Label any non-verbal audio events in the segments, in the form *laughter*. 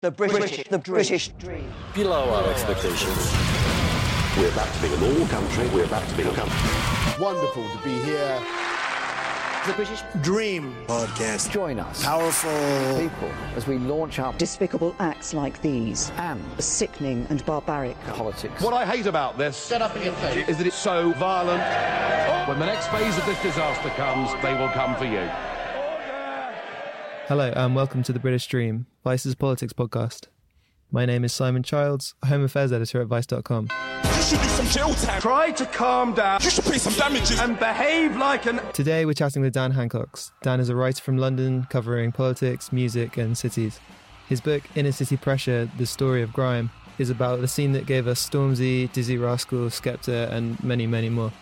The British, the British dream. Below our expectations. We're back to being a normal country. We're back to being a country. Wonderful to be here. The British Dream. Podcast. Join us, Powerful. people, as we launch our Despicable acts like these and sickening and barbaric. politics. What I hate about this is that it's so violent. When the next phase of this disaster comes, they will come for you. Hello and welcome to the British Dream, Vice's politics podcast. My name is Simon Childs, Home Affairs Editor at Vice.com. You should do some jail time. Try to calm down You should pay some damages. and behave like an. Today we're chatting with Dan Hancox. Dan is a writer from London covering politics, music, and cities. His book, Inner City Pressure The Story of Grime, is about the scene that gave us Stormzy, Dizzee Rascal, Skepta, and many, many more.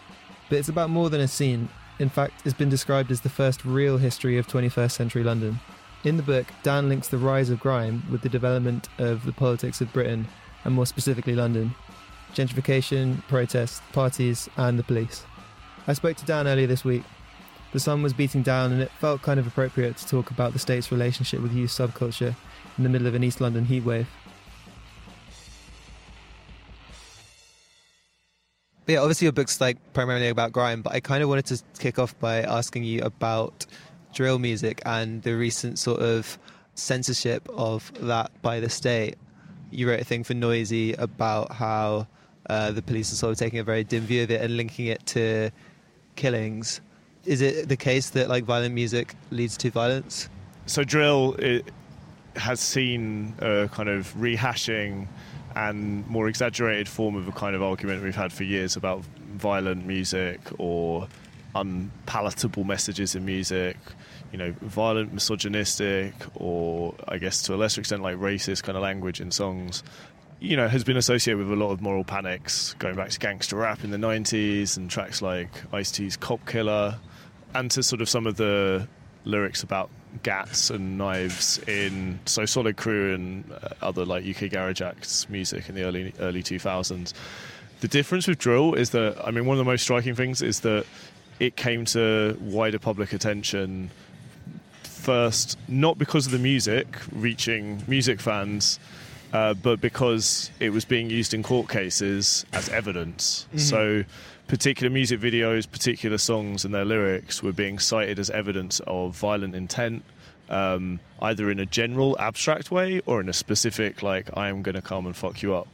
But it's about more than a scene. In fact, it's been described as the first real history of 21st century London. In the book, Dan links the rise of grime with the development of the politics of Britain, and more specifically London gentrification, protests, parties, and the police. I spoke to Dan earlier this week. The sun was beating down, and it felt kind of appropriate to talk about the state's relationship with youth subculture in the middle of an East London heatwave. Yeah, obviously your book's like primarily about grime, but I kind of wanted to kick off by asking you about drill music and the recent sort of censorship of that by the state. You wrote a thing for Noisy about how uh, the police are sort of taking a very dim view of it and linking it to killings. Is it the case that like violent music leads to violence? so drill has seen a kind of rehashing and more exaggerated form of a kind of argument we've had for years about violent music or unpalatable messages in music you know violent misogynistic or i guess to a lesser extent like racist kind of language in songs you know has been associated with a lot of moral panics going back to gangster rap in the 90s and tracks like ice-t's cop killer and to sort of some of the lyrics about gats and knives in So Solid Crew and uh, other like UK garage acts music in the early early 2000s. The difference with drill is that I mean one of the most striking things is that it came to wider public attention first not because of the music reaching music fans uh, but because it was being used in court cases as evidence. So, particular music videos, particular songs, and their lyrics were being cited as evidence of violent intent, um, either in a general, abstract way or in a specific, like, I am going to come and fuck you up,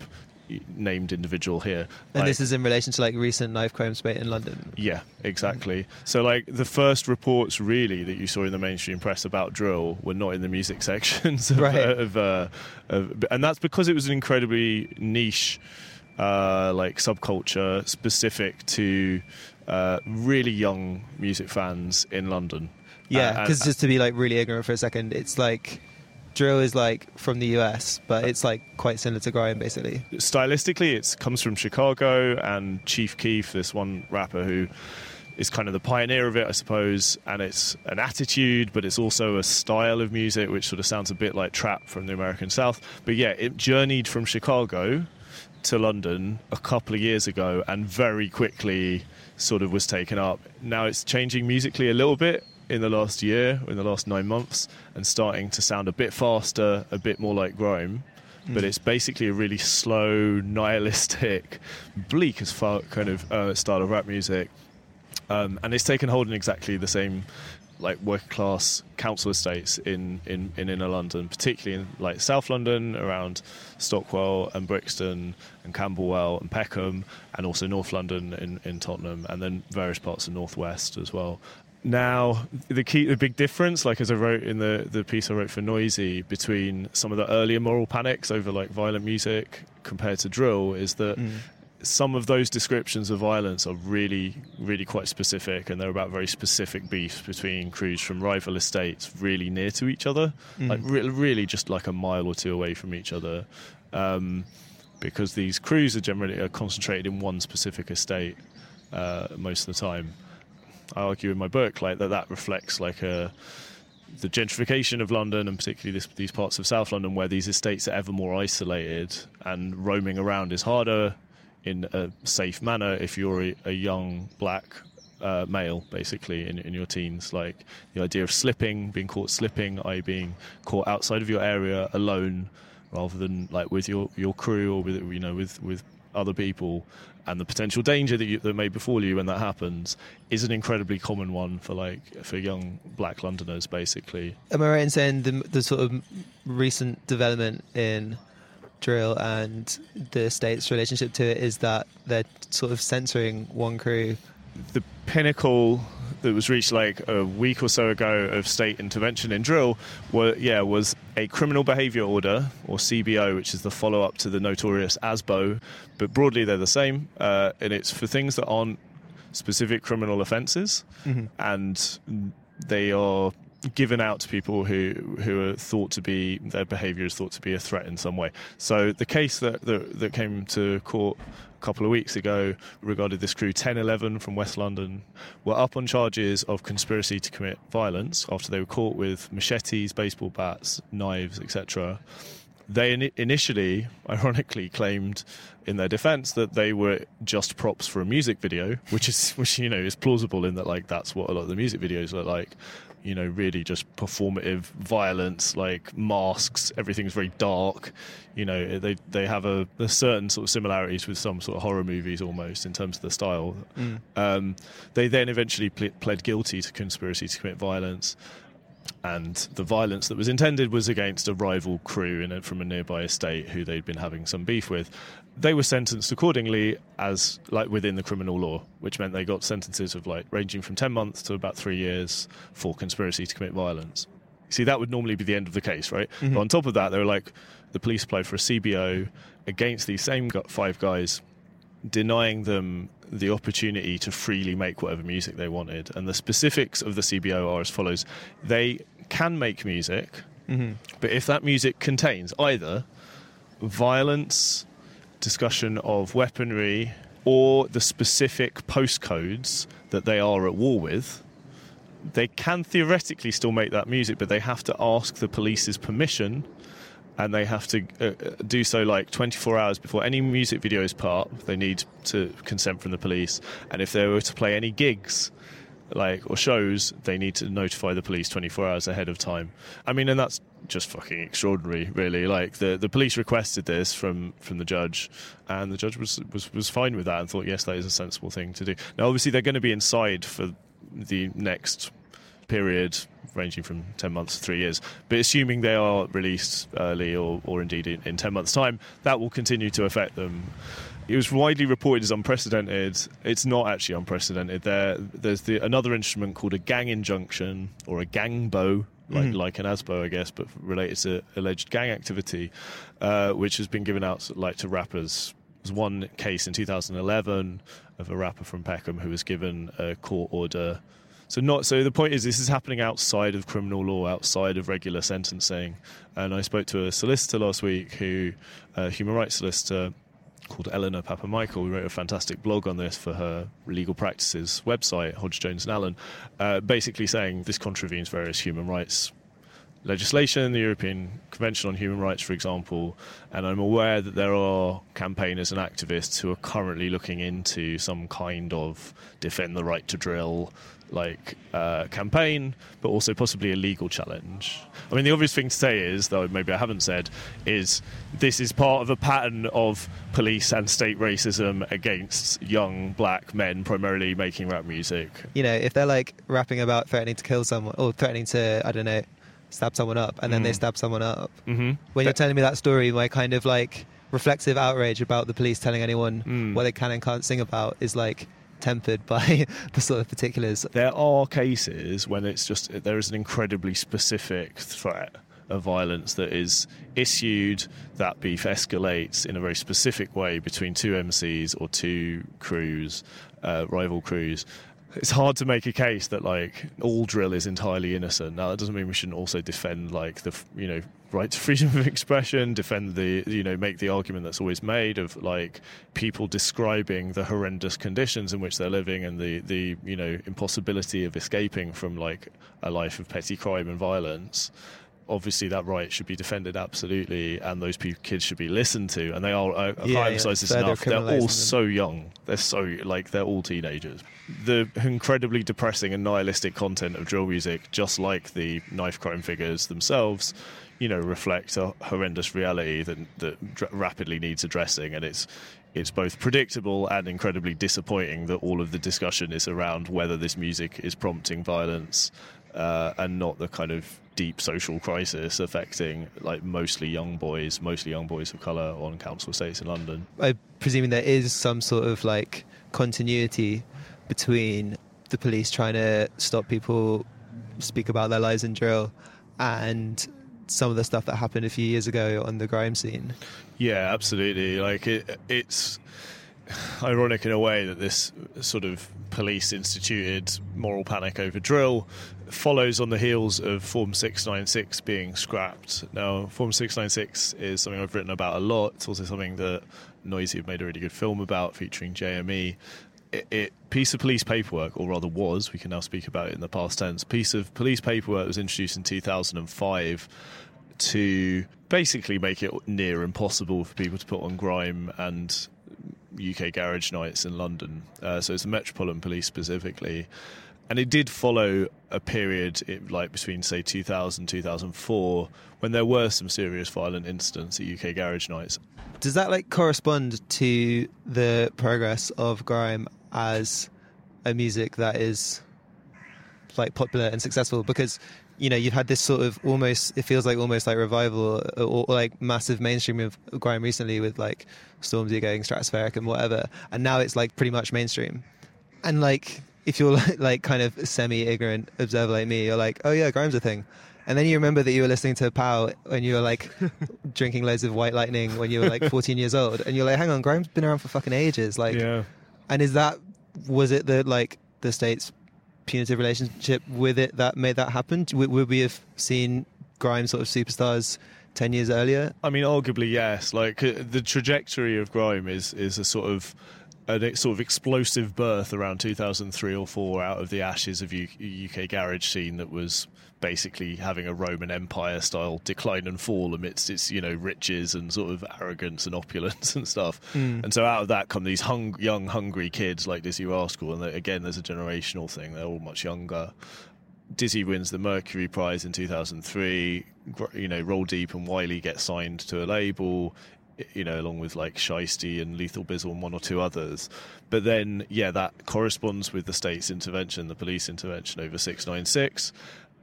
named individual here. And Like- this is in relation to like recent knife crime spate in London. yeah, exactly. So, like, the first reports really that you saw in the mainstream press about drill were not in the music *laughs* sections of, Right. of, uh, of and that's because it was an incredibly niche, uh, like, subculture specific to uh, really young music fans in London. Yeah, Uh, because and- just to be like really ignorant for a second, it's like drill is like from the US, but it's like quite similar to grime basically. stylistically it comes from chicago and chief keef this one rapper who is kind of the pioneer of it i suppose and it's an attitude but it's also a style of music which sort of sounds a bit like trap from the american south but yeah it journeyed from chicago to london a couple of years ago and very quickly sort of was taken up now it's changing musically a little bit in the last year in the last nine months and starting to sound a bit faster a bit more like grime but it's basically a really slow, nihilistic, bleak as fuck kind of uh, style of rap music, um, and it's taken hold in exactly the same like working class council estates in, in, in inner London, particularly in like South London around Stockwell and Brixton and Camberwell and Peckham, and also North London in, in Tottenham, and then various parts of North West as well. Now, the key, the big difference, like as I wrote in the, the piece I wrote for Noisy, between some of the earlier moral panics over like violent music compared to drill, is that some of those descriptions of violence are really, really quite specific, and they're about very specific beefs between crews from rival estates, really near to each other, like re- really just like a mile or two away from each other, um, because these crews are generally are concentrated in one specific estate uh, most of the time. I argue in my book like that that reflects like a the gentrification of London and particularly this, these parts of South London where these estates are ever more isolated and roaming around is harder in a safe manner if you're a, a young black uh, male basically in, in your teens like the idea of slipping being caught slipping i.e. being caught outside of your area alone rather than like with your your crew or with you know with with other people and the potential danger that you, that may befall you when that happens is an incredibly common one for like for young black Londoners basically. Am I right in saying the, the sort of recent development in drill and the state's relationship to it is that they're sort of censoring one crew? The pinnacle that was reached like a week or so ago of state intervention in drill were yeah was a criminal behaviour order or CBO, which is the follow up to the notorious ASBO, but broadly they're the same, uh, and it's for things that aren't specific criminal offences, Mm-hmm. and they are given out to people who who are thought to be their behaviour is thought to be a threat in some way. So the case that that, that came to court a couple of weeks ago regarded this crew 1011 from West London were up on charges of conspiracy to commit violence after they were caught with machetes, baseball bats, knives, etc. They ini initially, ironically, claimed in their defence that they were just props for a music video, which is, *laughs* which you know, is plausible in that like that's what a lot of the music videos look like. You know, really just performative violence, like masks. Everything's very dark. You know, they they have a, a certain sort of similarities with some sort of horror movies almost in terms of the style. Um, they then eventually ple- pled guilty to conspiracy to commit violence and the violence that was intended was against a rival crew in a, from a nearby estate who they'd been having some beef with. They were sentenced accordingly as like within the criminal law, which meant they got sentences of like ranging from 10 months to about 3 years for conspiracy to commit violence. See, that would normally be the end of the case, right? Mm-hmm. But on top of that, they were like the police applied for a CBO against these same five guys denying them the opportunity to freely make whatever music they wanted. And the specifics of the CBO are as follows they can make music, mm-hmm. but if that music contains either violence, discussion of weaponry, or the specific postcodes that they are at war with, they can theoretically still make that music, but they have to ask the police's permission and they have to uh, uh, do so like 24 hours before any music video is part. They need to consent from the police, and if they were to play any gigs, like or shows, they need to notify the police 24 hours ahead of time. I mean, and that's just fucking extraordinary, really. Like the the police requested this from from the judge, and the judge was was was fine with that and thought, yes, that is a sensible thing to do. Now, obviously, they're going to be inside for the next period ranging from 10 months to three years. But assuming they are released early or, or indeed in, in 10 months' time, that will continue to affect them. It was widely reported as unprecedented. It's not actually unprecedented. There, there's the, another instrument called a gang injunction or a gang bow, like, like an ASBO, I guess, but related to alleged gang activity, uh, which has been given out like to rappers. There's one case in 2011 of a rapper from Peckham who was given a court order so not so the point is this is happening outside of criminal law, outside of regular sentencing. And I spoke to a solicitor last week who a human rights solicitor called Eleanor Papamichael, who wrote a fantastic blog on this for her legal practices website, Hodge Jones and Allen, uh, basically saying this contravenes various human rights legislation, the European Convention on Human Rights, for example, and I'm aware that there are campaigners and activists who are currently looking into some kind of defend the right to drill like uh, campaign, but also possibly a legal challenge. I mean, the obvious thing to say is, though maybe I haven't said, is this is part of a pattern of police and state racism against young black men, primarily making rap music. You know, if they're like rapping about threatening to kill someone or threatening to, I don't know, stab someone up, and then they stab someone up. Mm-hmm. When you're telling me that story, my kind of like reflexive outrage about the police telling anyone Mm. what they can and can't sing about is like tempered *laughs* by the sort of particulars. There are cases when it's just there is an incredibly specific threat of violence that is issued. That beef escalates in a very specific way between two MCs or two crews, uh, rival crews. It's hard to make a case that like all drill is entirely innocent. Now that doesn't mean we shouldn't also defend like the you know right to freedom of expression, defend the you know make the argument that's always made of like people describing the horrendous conditions in which they're living and the the you know impossibility of escaping from like a life of petty crime and violence. obviously that right should be defended absolutely, and those pe- kids should be listened to. And they are. Uh, I, I Yeah, can't yeah. emphasize this enough. They're criminalising them. all so young. They're so like they're all teenagers. The incredibly depressing and nihilistic content of drill music, just like the knife crime figures themselves, you know, reflect a horrendous reality that that dr- rapidly needs addressing, and it's. It's both predictable and incredibly disappointing that all of the discussion is around whether this music is prompting violence uh, and not the kind of deep social crisis affecting like mostly young boys, mostly young boys of colour on council estates in London. I'm presuming there is some sort of like continuity between the police trying to stop people speak about their lives in drill and some of the stuff that happened a few years ago on the grime scene. Yeah, absolutely. Like it, it's ironic in a way that this sort of police instituted moral panic over drill follows on the heels of Form 696 being scrapped. Now, Form 696 is something I've written about a lot. It's also something that Noisy have made a really good film about featuring JME. It, piece of police paperwork, or rather was, we can now speak about it in the past tense. Piece of police paperwork was introduced in 2005 to basically make it near impossible for people to put on grime and UK garage nights in London. Uh, so it's the Metropolitan Police specifically. And it did follow a period it, like between, say, 2000 2004 when there were some serious violent incidents at UK garage nights. Does that like correspond to the progress of grime as a music that is like popular and successful? Because you know you've had this sort of almost it feels like almost like revival or, or like massive mainstream of grime recently with like Stormzy going stratospheric and whatever, and now it's like pretty much mainstream. And like if you're *laughs* like, like kind of semi-ignorant observer like me, you're like, oh yeah, grime's a thing. And then you remember that you were listening to Pow when you were like *laughs* drinking loads of White Lightning when you were like 14 years old, and you're like, hang on, Grime's been around for fucking ages. Like, Yeah. And is that was it the like the state's punitive relationship with it that made that happen? Would, would we have seen Grime sort of superstars 10 years earlier? I mean, arguably yes. Like uh, the trajectory of grime is is a sort of a sort of explosive birth around 2003 or four out of the ashes of U- UK garage scene that was basically having a Roman Empire style decline and fall amidst its you know riches and sort of arrogance and opulence and stuff. Hmm. And so out of that come these hung- young hungry kids like Dizzee Rascal, and again there's a generational thing. They're all much younger. Dizzee wins the Mercury Prize in 2003. Gr- You know, Roll Deep and Wiley get signed to a label, you know, along with like Shystie and Lethal Bizzle and one or two others. But then, yeah, that corresponds with the state's intervention, the police intervention over 696,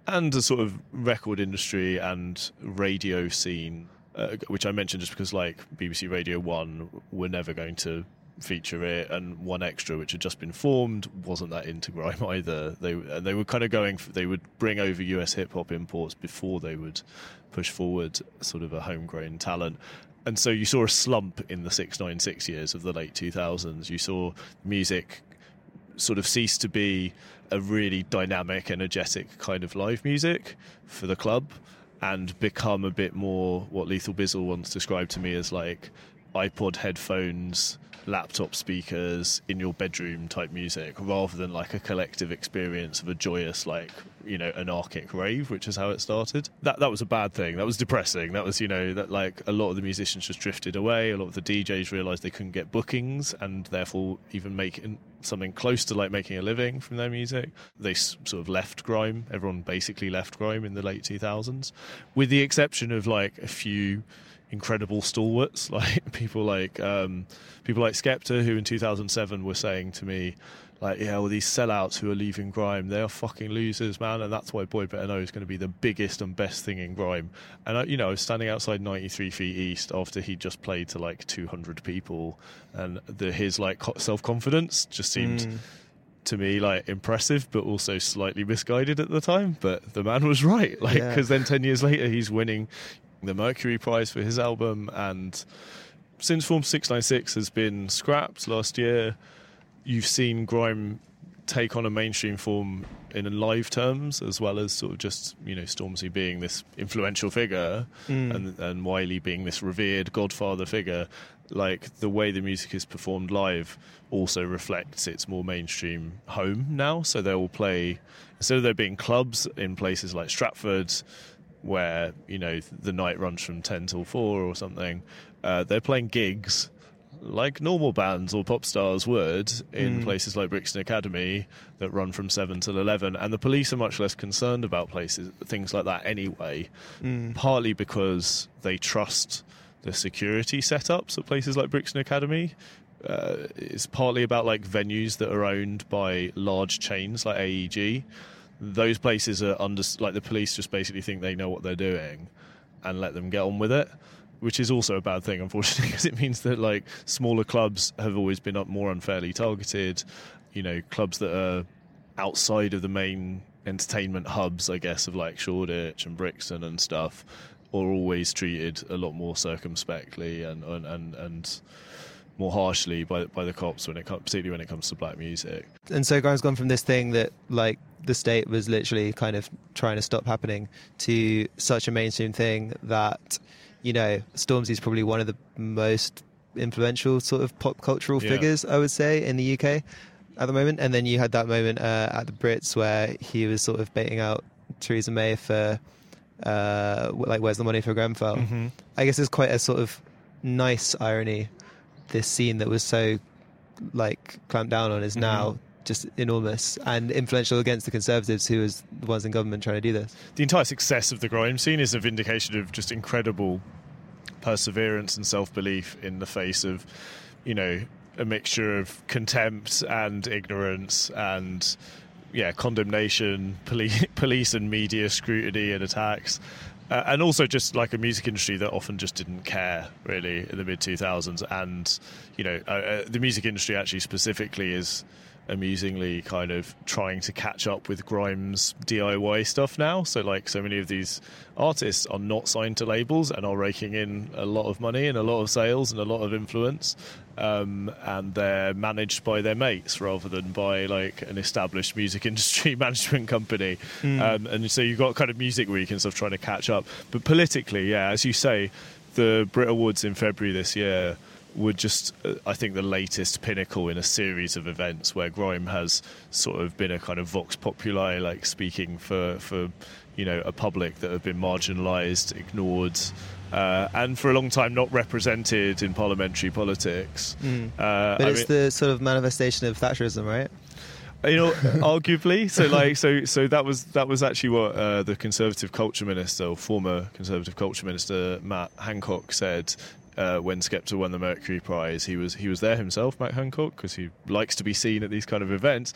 and a sort of record industry and radio scene, uh, which I mentioned just because like BBC Radio 1 were never going to feature it, and 1Xtra, which had just been formed, wasn't that into grime *laughs* either. They they were kind of going. For, they would bring over US hip hop imports before they would push forward sort of a homegrown talent. And so you saw a slump in the six nine six years of the late two thousands. You saw music sort of cease to be a really dynamic, energetic kind of live music for the club and become a bit more what Lethal Bizzle once described to me as like iPod headphones, laptop speakers in your bedroom type music rather than like a collective experience of a joyous like you know anarchic rave which is how it started. That that was a bad thing. That was depressing. That was you know that like a lot of the musicians just drifted away. A lot of the DJs realized they couldn't get bookings and therefore even make something close to like making a living from their music. They sort of left grime. Everyone basically left grime in the late 2000s with the exception of like a few incredible stalwarts. *laughs* Like people like um, people like Skepta who in 2007 were saying to me like yeah all these sellouts who are leaving grime they are fucking losers man. And that's why Boy Better Know is going to be the biggest and best thing in grime. And I, you know I was standing outside 93 feet east after he just played to like 200 people. And the his like self-confidence just seemed to me like impressive but also slightly misguided at the time. But the man was right *laughs* like Yeah. because then 10 years later he's winning the mercury prize for his album and since form 696 has been scrapped last year you've seen grime take on a mainstream form in live terms as well as sort of just you know stormzy being this influential figure mm. and, and wiley being this revered godfather figure. Like the way the music is performed live also reflects its more mainstream home now. So they will play instead of there being clubs in places like stratford where you know the night runs from ten till four or something. Uh, they're playing gigs like normal bands or pop stars would in places like Brixton Academy that run from 7 till 11 and the police are much less concerned about places things like that anyway partly because they trust the security setups at places like Brixton Academy. Uh, it's partly about like venues that are owned by large chains like AEG those places are under like the police just basically think they know what they're doing and let them get on with it which is also a bad thing unfortunately *laughs* because it means that like smaller clubs have always been more unfairly targeted. You know clubs that are outside of the main entertainment hubs i guess of like shoreditch and brixton and stuff are always treated a lot more circumspectly and and and, and more harshly by by the cops when it comes particularly when it comes to black music. And so Grime's gone from this thing that like the state was literally kind of trying to stop happening to such a mainstream thing that you know Stormzy's probably one of the most influential sort of pop cultural Yeah. figures I would say in the UK at the moment. And then you had that moment uh, at the Brits where he was sort of baiting out Theresa May for uh, like where's the money for Grenfell. Mm-hmm. I guess it's quite a sort of nice irony. This scene that was so like clamped down on is Mm-hmm. Just enormous and influential against the Conservatives, who was the ones in government trying to do this. the entire success of the grime scene is a vindication of just incredible perseverance and self-belief in the face of you know a mixture of contempt and ignorance and yeah condemnation police, *laughs* police and media scrutiny and attacks uh, and also just like a music industry that often just didn't care really in the mid 2000s and you know uh, uh, the music industry actually specifically is amusingly kind of trying to catch up with Grimes DIY stuff now. So like so many of these artists are not signed to labels and are raking in a lot of money and a lot of sales and a lot of influence. Um, and they're managed by their mates rather than by like an established music *laughs* industry management company. Um, and so you've got kind of music week and stuff trying to catch up. But politically, yeah, as you say, the Brit Awards in February this year were just, uh, I think, the latest pinnacle in a series of events where grime has sort of been a kind of vox populi, like speaking for for you know a public that have been marginalised, ignored. Uh, and for a long time, not represented in parliamentary politics. Uh, Mm. But I it's mean- the sort of manifestation of Thatcherism, right? you know *laughs* arguably so like so so that was that was actually what uh, the conservative culture minister or former conservative culture minister matt hancock said uh, when Skepta won the Mercury Prize, he was he was there himself, Matt Hancock, because he likes to be seen at these kind of events.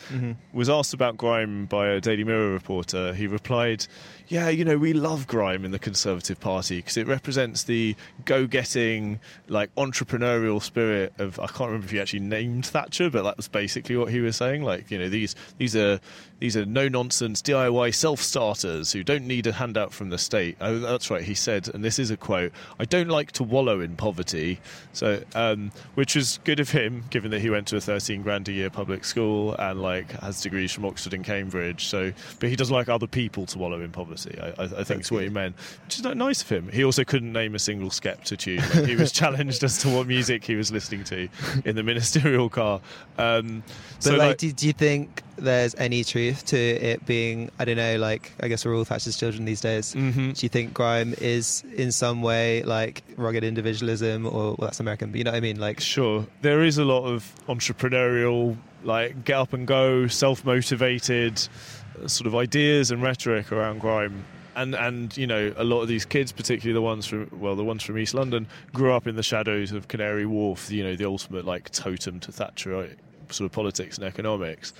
Was asked about grime by a Daily Mirror reporter. He replied, "Yeah, you know, we love grime in the Conservative Party because it represents the go-getting, like entrepreneurial spirit of. I can't remember if he actually named Thatcher, but that was basically what he was saying. Like, you know, these these are these are no-nonsense DIY self-starters who don't need a handout from the state. Oh, that's right. He said, and this is a quote: "I don't like to wallow in poverty." So, um, which was good of him, given that he went to a 13 grand a year public school and like has degrees from Oxford and Cambridge. So, but he doesn't like other people to wallow in poverty. I, I, I think is what he meant, which is nice of him. He also couldn't name a single Skepta tune. Like, he was *laughs* challenged as to what music he was listening to in the ministerial car. Um, But so, like, like, do, do you think there's any truth to it being? I don't know. Like, I guess we're all Thatcher's children these days. Mm-hmm. Do you think grime is in some way like rugged individualism, or well, that's American, but you know what I mean? Like, Sure, there is a lot of entrepreneurial, like get up and go, self-motivated uh, sort of ideas and rhetoric around grime. And and you know a lot of these kids, particularly the ones from well the ones from East London, grew up in the shadows of Canary Wharf. You know the ultimate like totem to Thatcherite sort of politics and economics.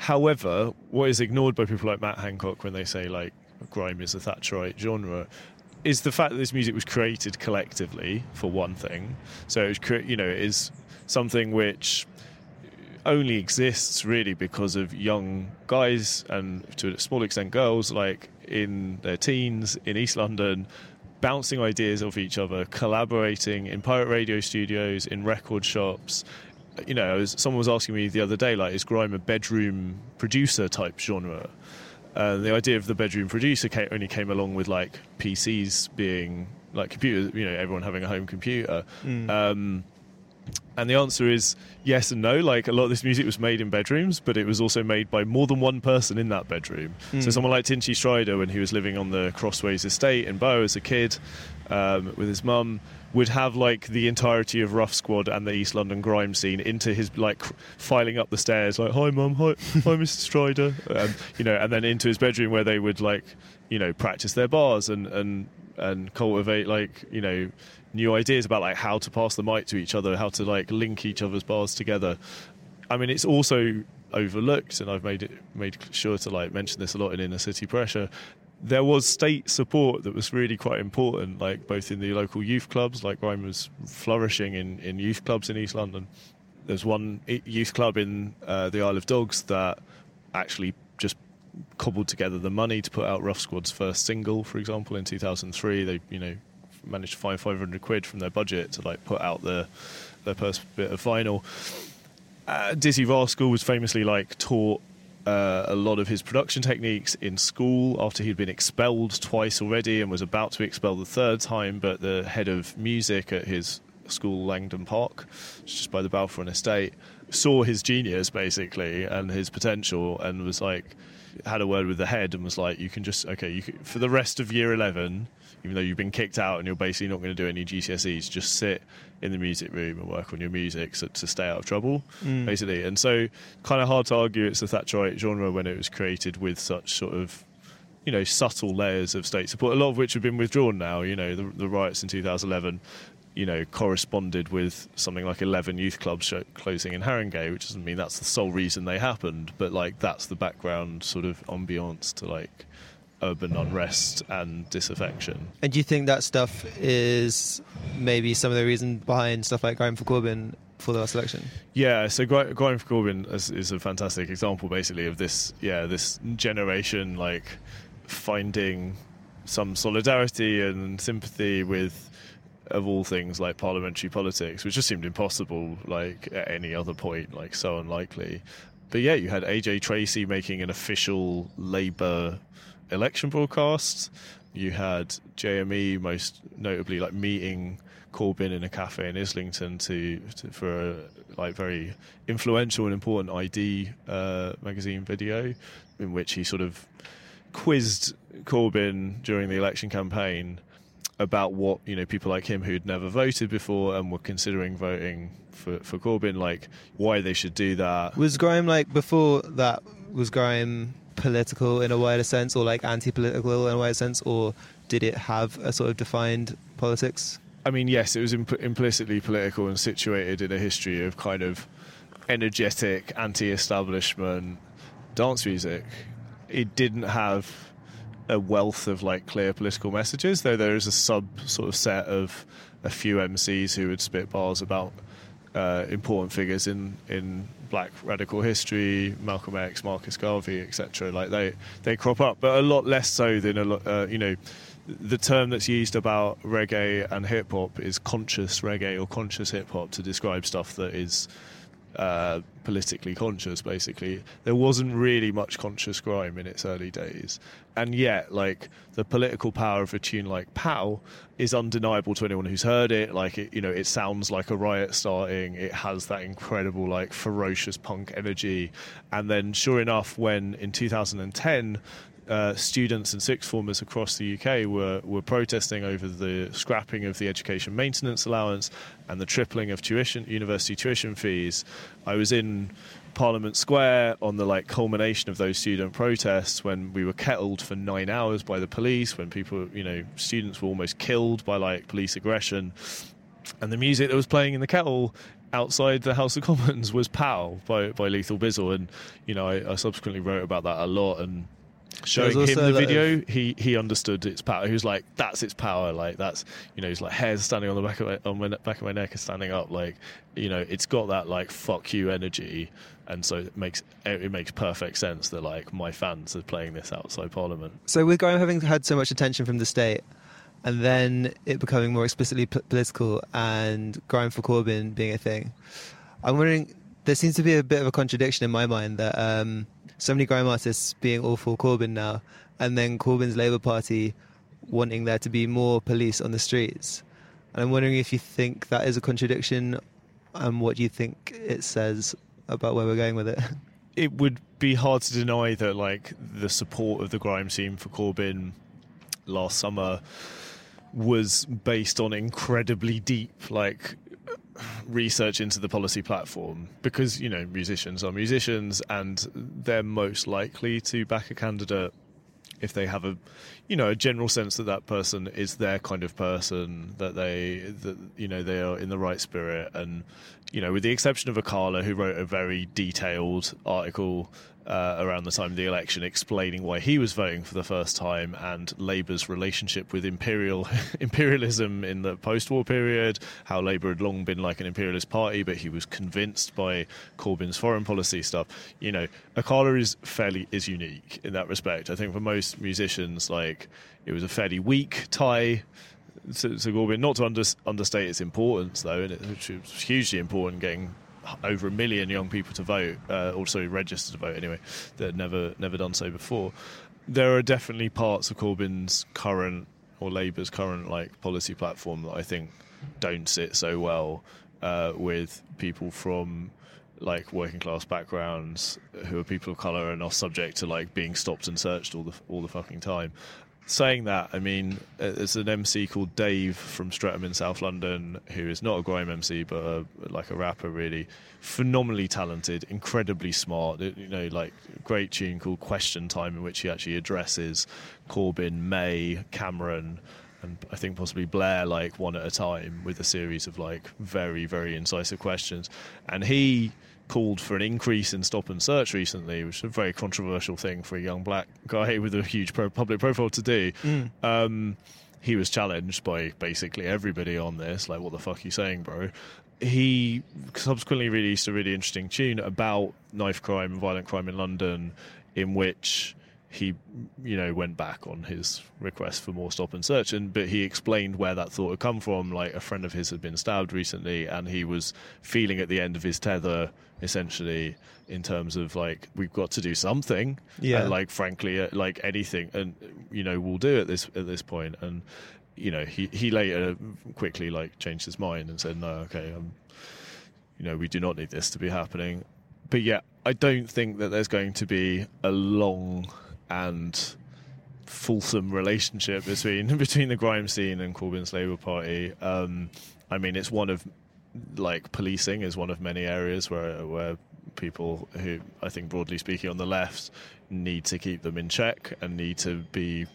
However, what is ignored by people like Matt Hancock when they say like grime is a Thatcherite genre is the fact that this music was created collectively for one thing. So it was, cre- you know, it is something which only exists really because of young guys and to a small extent girls, like in their teens in East London, bouncing ideas off each other, collaborating in pirate radio studios, in record shops. You know, someone was asking me the other day, like, is grime a bedroom producer type genre? Uh, the idea of the bedroom producer came, only came along with like PCs being like computers, you know, everyone having a home computer. Um, And the answer is yes and no. Like a lot of this music was made in bedrooms, but it was also made by more than one person in that bedroom. Mm. So someone like Tinchy Stryder, when he was living on the Crossways estate in Bow as a kid um, with his mum, would have like the entirety of Ruff Sqwad and the East London grime scene into his like filing up the stairs, like "Hi, mum, hi, *laughs* hi, Mr. Strider," um, you know, and then into his bedroom where they would like, you know, practice their bars and and and cultivate like you know new ideas about like how to pass the mic to each other, how to like link each other's bars together. I mean, it's also overlooked, and I've made it made sure to like mention this a lot in Inner City Pressure. There was state support that was really quite important, like both in the local youth clubs, like grime was flourishing in, in youth clubs in East London. There's one youth club in uh, the Isle of Dogs that actually just cobbled together the money to put out Ruff Sqwad's first single, for example, in 2003. They, you know, managed to find 500 quid from their budget to like put out the their first bit of vinyl. Uh, Dizzee Rascal was famously like taught uh, a lot of his production techniques in school after he'd been expelled twice already and was about to be expelled the third time. But the head of music at his school, Langdon Park, just by the Balfour Estate, saw his genius basically and his potential and was like, had a word with the head and was like, you can just, okay, you can, for the rest of year 11, even though you've been kicked out and you're basically not going to do any GCSEs, just sit in the music room and work on your music so, to stay out of trouble, Mm. basically. And so, kind of hard to argue it's a Thatcherite genre when it was created with such sort of, you know, subtle layers of state support, a lot of which have been withdrawn now. You know, the, the riots in 2011, you know, corresponded with something like 11 youth clubs sh- closing in Haringey, which doesn't mean that's the sole reason they happened, but like that's the background sort of ambiance to like urban unrest and disaffection. And do you think that stuff is maybe some of the reason behind stuff like Grime for Corbyn for the last election? Yeah, so Grime for Corbyn is, is a fantastic example, basically, of this. Yeah, this generation like finding some solidarity and sympathy with, of all things, like parliamentary politics, which just seemed impossible, like at any other point, like so unlikely. But yeah, you had AJ Tracey making an official Labour election broadcast. You had JME, most notably, like meeting Corbyn in a cafe in Islington to, to for a like very influential and important ID uh, magazine video, in which he sort of quizzed Corbyn during the election campaign about what you know people like him who'd never voted before and were considering voting for for Corbyn, like why they should do that. Was Grime like before that? Was Grime political in a wider sense, or like anti-political in a wider sense, or did it have a sort of defined politics? I mean, yes, it was imp- implicitly political and situated in a history of kind of energetic anti-establishment dance music. It didn't have a wealth of like clear political messages, though there is a sub sort of set of a few MCs who would spit bars about uh, important figures in in Black radical history, Malcolm X, Marcus Garvey, etc. Like they they crop up, but a lot less so than a lot. Uh, you know, the term that's used about reggae and hip hop is conscious reggae or conscious hip hop to describe stuff that is uh, politically conscious. Basically, there wasn't really much conscious grime in its early days, and yet, like the political power of a tune like "Pow" is undeniable to anyone who's heard it. Like, it, you know, it sounds like a riot starting. It has that incredible, like, ferocious punk energy, and then, sure enough, when in 2010 uh, students and sixth formers across the UK were, were protesting over the scrapping of the education maintenance allowance and the tripling of tuition university tuition fees. I was in Parliament Square on the like culmination of those student protests when we were kettled for nine hours by the police, when people, you know, students were almost killed by like police aggression, and the music that was playing in the kettle outside the House of Commons was "Pow" by by Lethal Bizzle, and you know I, I subsequently wrote about that a lot and showing him the video, of- he he understood its power. He was like, "That's its power." Like that's you know, he's like hairs standing on the back of my, on my ne- back of my neck is standing up. Like you know, it's got that like fuck you energy, and so it makes it makes perfect sense that like my fans are playing this outside Parliament. So with Grime having had so much attention from the state, and then it becoming more explicitly p- political, and Grime for Corbyn being a thing, I'm wondering. There seems to be a bit of a contradiction in my mind that um, so many grime artists being all for Corbyn now, and then Corbyn's Labour Party wanting there to be more police on the streets. And I'm wondering if you think that is a contradiction, and what you think it says about where we're going with it? *laughs* It would be hard to deny that, like, the support of the grime scene for Corbyn last summer was based on incredibly deep, like, research into the policy platform because you know musicians are musicians and they're most likely to back a candidate if they have a you know a general sense that that person is their kind of person that they that you know they are in the right spirit. And you know with the exception of Akala who wrote a very detailed article uh, around the time of the election explaining why he was voting for the first time and Labour's relationship with imperial *laughs* imperialism in the post-war period how Labour had long been like an imperialist party but he was convinced by Corbyn's foreign policy stuff you know Akala is fairly is unique in that respect I think for most musicians like it was a fairly weak tie to, to Corbyn. Not to under, understate its importance, though, and it, was hugely important getting over a million young people to vote, uh, also register to vote anyway, that had never never done so before. There are definitely parts of Corbyn's current or Labour's current like policy platform that I think don't sit so well uh, with people from like working class backgrounds who are people of color and are subject to like being stopped and searched all the all the fucking time saying that, I mean, uh, there's an MC called Dave from Streatham in South London who is not a grime MC, but a, like a rapper, really phenomenally talented, incredibly smart. You know, like great tune called Question Time, in which he actually addresses Corbyn, May, Cameron. And I think possibly Blair, like one at a time, with a series of like very, very incisive questions. And he called for an increase in stop and search recently, which is a very controversial thing for a young black guy with a huge pro- public profile to do. Mm. Um, he was challenged by basically everybody on this. Like, what the fuck are you saying, bro? He subsequently released a really interesting tune about knife crime and violent crime in London, in which he you know went back on his request for more stop and search and but he explained where that thought had come from. Like a friend of his had been stabbed recently and he was feeling at the end of his tether essentially in terms of like we've got to do something. Yeah. And, like frankly uh, like anything and you know we'll do at this at this point. And you know he he later quickly like changed his mind and said no okay um you know we do not need this to be happening. But yeah I don't think that there's going to be a long and fulsome relationship between *laughs* between the grime scene and Corbyn's Labour Party. Um, I mean, it's one of like policing is one of many areas where where people who I think broadly speaking on the left need to keep them in check and need to be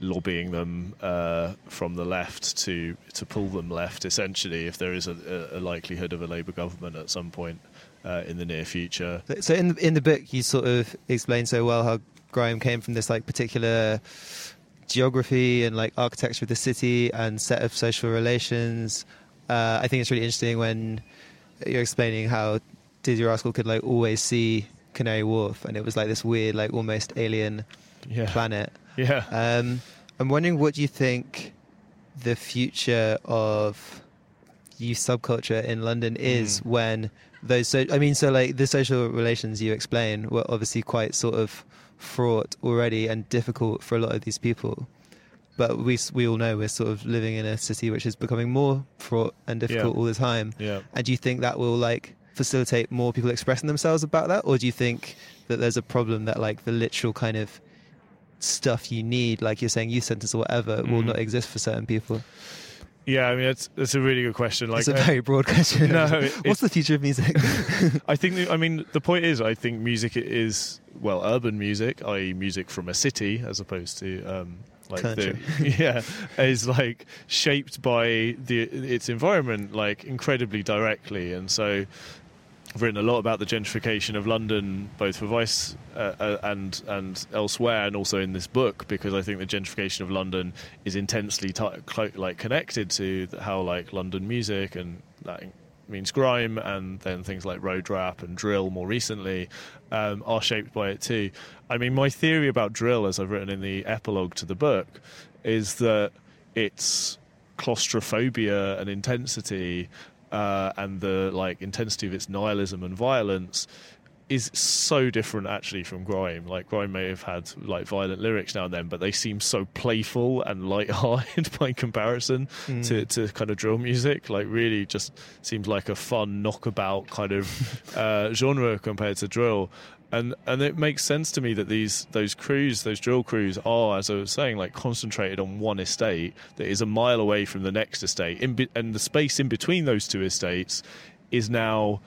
lobbying them uh, from the left to to pull them left essentially if there is a, a likelihood of a Labour government at some point uh, in the near future. So in in the book you sort of explain so well how grime came from this like particular geography and like architecture of the city and set of social relations. Uh, I think it's really interesting when you're explaining how Dizzee Rascal could like always see Canary Wharf, and it was like this weird, like almost alien yeah. planet. Yeah. Um, I'm wondering what you think the future of youth subculture in London is mm. when those. So I mean, so like the social relations you explain were obviously quite sort of fraught already and difficult for a lot of these people. But we we all know we're sort of living in a city which is becoming more fraught and difficult yeah. all the time. Yeah. And do you think that will like facilitate more people expressing themselves about that, or do you think that there's a problem that like the literal kind of stuff you need, like you're saying, youth centers or whatever, mm. will not exist for certain people? Yeah, I mean it's it's a really good question. Like it's a very broad question. *laughs* No, *laughs* what's the future of music? *laughs* I think. The, I mean, the point is, I think music is well, urban music, i.e., music from a city, as opposed to um, like Country. the yeah, is like shaped by the its environment like incredibly directly, and so I've written a lot about the gentrification of London, both for Vice uh, uh, and and elsewhere, and also in this book, because I think the gentrification of London is intensely t- like connected to how like London music and that means grime, and then things like road rap and drill more recently um, are shaped by it too. I mean, my theory about drill, as I've written in the epilogue to the book, is that it's claustrophobia and intensity uh, and the like intensity of its nihilism and violence is so different actually from grime. Like grime may have had like violent lyrics now and then, but they seem so playful and light-hearted *laughs* by comparison Mm. to, to kind of drill music. Like really, just seems like a fun knockabout kind of *laughs* uh, genre compared to drill. And and it makes sense to me that these those crews, those drill crews, are, as I was saying, like concentrated on one estate that is a mile away from the next estate, in and the space in between those two estates is now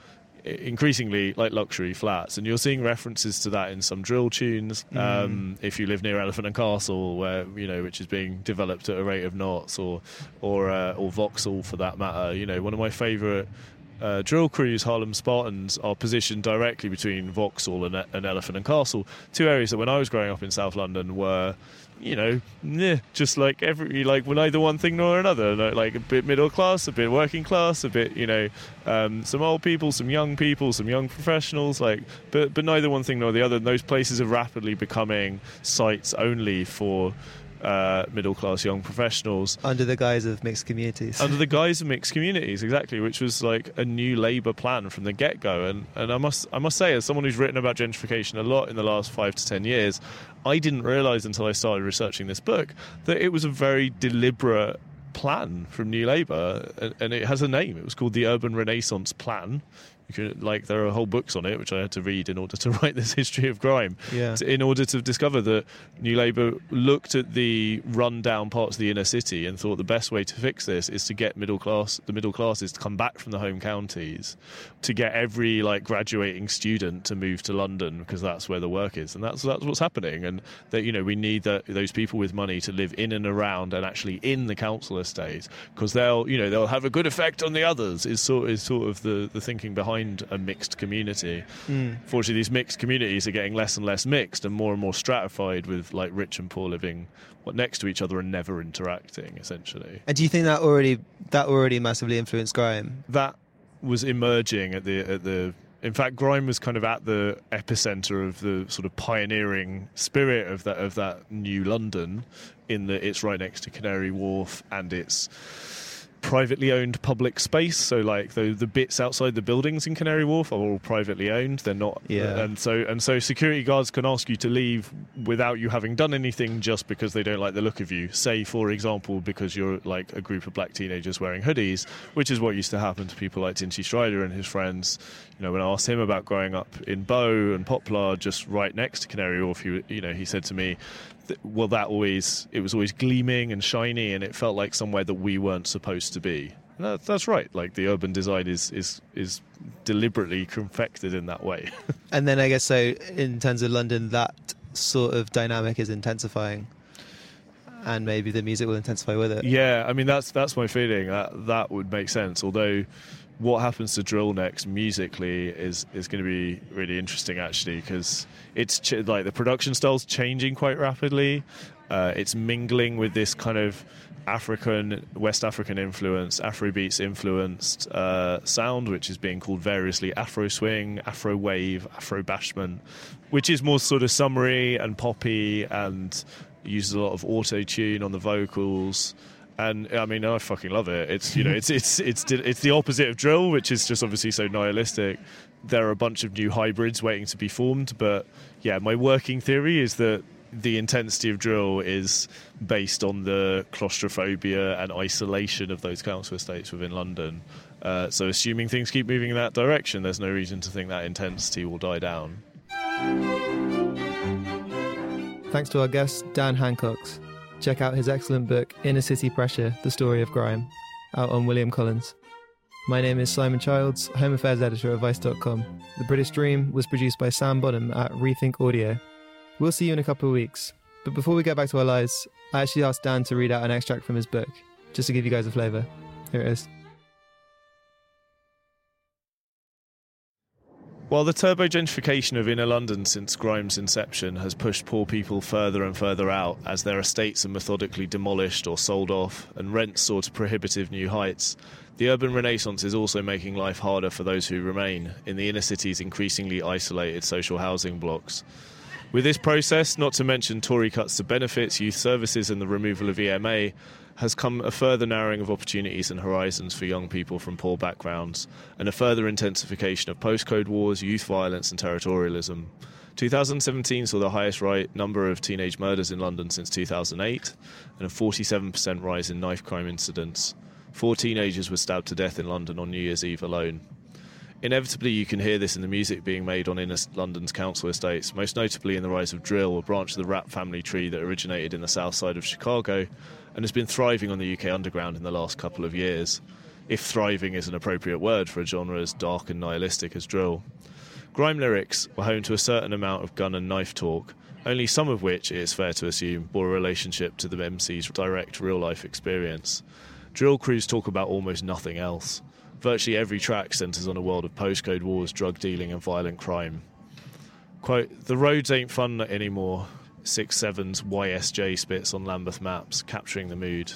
increasingly like luxury flats. And you're seeing references to that in some drill tunes um, if you live near elephant and castle where you know which is being developed at a rate of knots or or uh, or vauxhall for that matter. You know one of my favorite uh, drill crews, Harlem Spartans, are positioned directly between Vauxhall and, and Elephant and Castle, two areas that when I was growing up in South London were, you know, yeah, just like every like were neither one thing nor another. Like, like a bit middle class, a bit working class, a bit you know, um, some old people, some young people, some young professionals. Like, but but neither one thing nor the other. And those places are rapidly becoming sites only for. Uh, middle class young professionals. Under the guise of mixed communities. under the *laughs* guise of mixed communities exactly which was like a New Labour plan from the get-go. And and I must I must say as someone who's written about gentrification a lot in the last 5 to 10 years I didn't realize until I started researching this book that it was a very deliberate plan from New Labour and, and it has a name. It was called the urban renaissance plan like there are whole books on it which I had to read in order to *laughs* write this history of grime Yeah. to- in order to discover that New Labour looked at the rundown parts of the inner city and thought the best way to fix this is to get middle class the middle classes to come back from the home counties to get every like graduating student to move to London because that's where the work is and that's that's what's happening and that you know we need that those people with money to live in and around and actually in the council estate because they'll you know they'll have a good effect on the others is sort is sort of the the thinking behind a mixed community. Hmm. Fortunately these mixed communities are getting less and less mixed and more and more stratified with like rich and poor living what next to each other and never interacting essentially. And do you think that already that already massively influenced grime? that was emerging at the at the in fact grime was kind of at the epicenter of the sort of pioneering spirit of that of that new london in that it's right next to canary wharf and it's privately owned public space so like the the bits outside the buildings in Canary Wharf are all privately owned they're not Yeah. and so and so security guards can ask you to leave without you having done anything just because they don't like the look of you say for example because you're like a group of black teenagers wearing hoodies which is what used to happen to people like Tinchy Stryder and his friends you know when I asked him about growing up in Bow and Poplar just right next to Canary Wharf he, you know he said to me th- well that always it was always gleaming and shiny and it felt like somewhere that we weren't supposed to be. And that, that's right. Like the urban design is is is deliberately confected in that way. *laughs* And then I guess so in terms of London, that sort of dynamic is intensifying, and maybe the music will intensify with it. yeah i mean that's that's my feeling. That that would make sense. Although what happens to drill next musically is is going to be really interesting actually because it's ch- like the production style's changing quite rapidly uh, it's mingling with this kind of African, West African influence, Afrobeats influenced uh, sound, which is being called variously Afro swing, Afro wave, Afro bashment, which is more sort of summery and poppy and uses a lot of auto tune on the vocals. And I mean, I fucking love it. It's you know, *laughs* it's it's it's it's the opposite of drill, which is just obviously so nihilistic. There are a bunch of new hybrids waiting to be formed, but yeah, my working theory is that the intensity of drill is based on the claustrophobia and isolation of those council estates within London. Uh, so, assuming things keep moving in that direction, there's no reason to think that intensity will die down. Thanks to our guest, Dan Hancox. Check out his excellent book, Inner City Pressure The Story of Grime, out on William Collins. My name is Simon Childs, Home Affairs Editor at Vice.com. The British Dream was produced by Sam Bonham at Rethink Audio. We'll see you in a couple of weeks. But before we get back to our lives, I actually asked Dan to read out an extract from his book, just to give you guys a flavour. Here it is. While the turbo gentrification of inner London since Grime's inception has pushed poor people further and further out as their estates are methodically demolished or sold off and rents soar to prohibitive new heights, the urban renaissance is also making life harder for those who remain in the inner city's increasingly isolated social housing blocks. With this process, not to mention Tory cuts to benefits, youth services, and the removal of EMA, has come a further narrowing of opportunities and horizons for young people from poor backgrounds, and a further intensification of postcode wars, youth violence, and territorialism. 2017 saw the highest number of teenage murders in London since 2008, and a 47% rise in knife crime incidents. Four teenagers were stabbed to death in London on New Year's Eve alone. Inevitably, you can hear this in the music being made on inner London's council estates, most notably in the rise of drill, a branch of the rap family tree that originated in the south side of Chicago and has been thriving on the UK underground in the last couple of years. If thriving is an appropriate word for a genre as dark and nihilistic as drill. Grime lyrics were home to a certain amount of gun and knife talk, only some of which, it is fair to assume, bore a relationship to the MC's direct real life experience. Drill crews talk about almost nothing else. Virtually every track centres on a world of postcode wars, drug dealing, and violent crime. Quote, The roads ain't fun anymore. 6-7's YSJ spits on Lambeth maps, capturing the mood.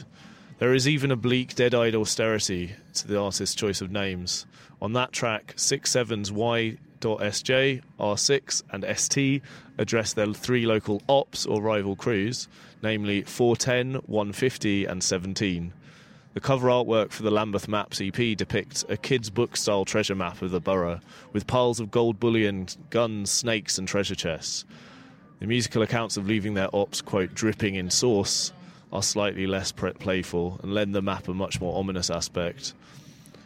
There is even a bleak, dead eyed austerity to the artist's choice of names. On that track, 6-7's Y.SJ, R6, and ST address their three local ops or rival crews, namely 410, 150, and 17. The cover artwork for the Lambeth Maps EP depicts a kid's book style treasure map of the borough, with piles of gold bullion, guns, snakes, and treasure chests. The musical accounts of leaving their ops, quote, dripping in sauce are slightly less playful and lend the map a much more ominous aspect.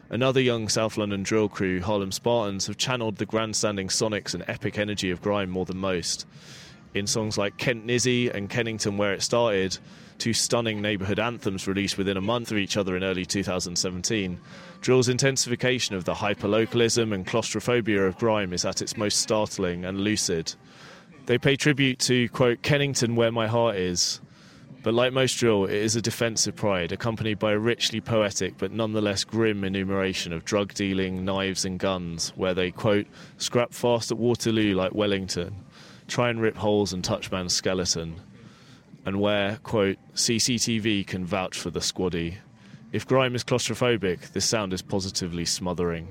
Another young South London drill crew, Harlem Spartans, have channeled the grandstanding sonics and epic energy of grime more than most. In songs like Kent Nizzy and Kennington Where It Started, two stunning neighbourhood anthems released within a month of each other in early 2017, Drill's intensification of the hyperlocalism and claustrophobia of grime is at its most startling and lucid. They pay tribute to, quote, Kennington where my heart is. But like most drill, it is a defensive pride, accompanied by a richly poetic but nonetheless grim enumeration of drug dealing, knives, and guns, where they, quote, scrap fast at Waterloo like Wellington, try and rip holes and touch man's skeleton, and where, quote, CCTV can vouch for the squaddy. If grime is claustrophobic, this sound is positively smothering.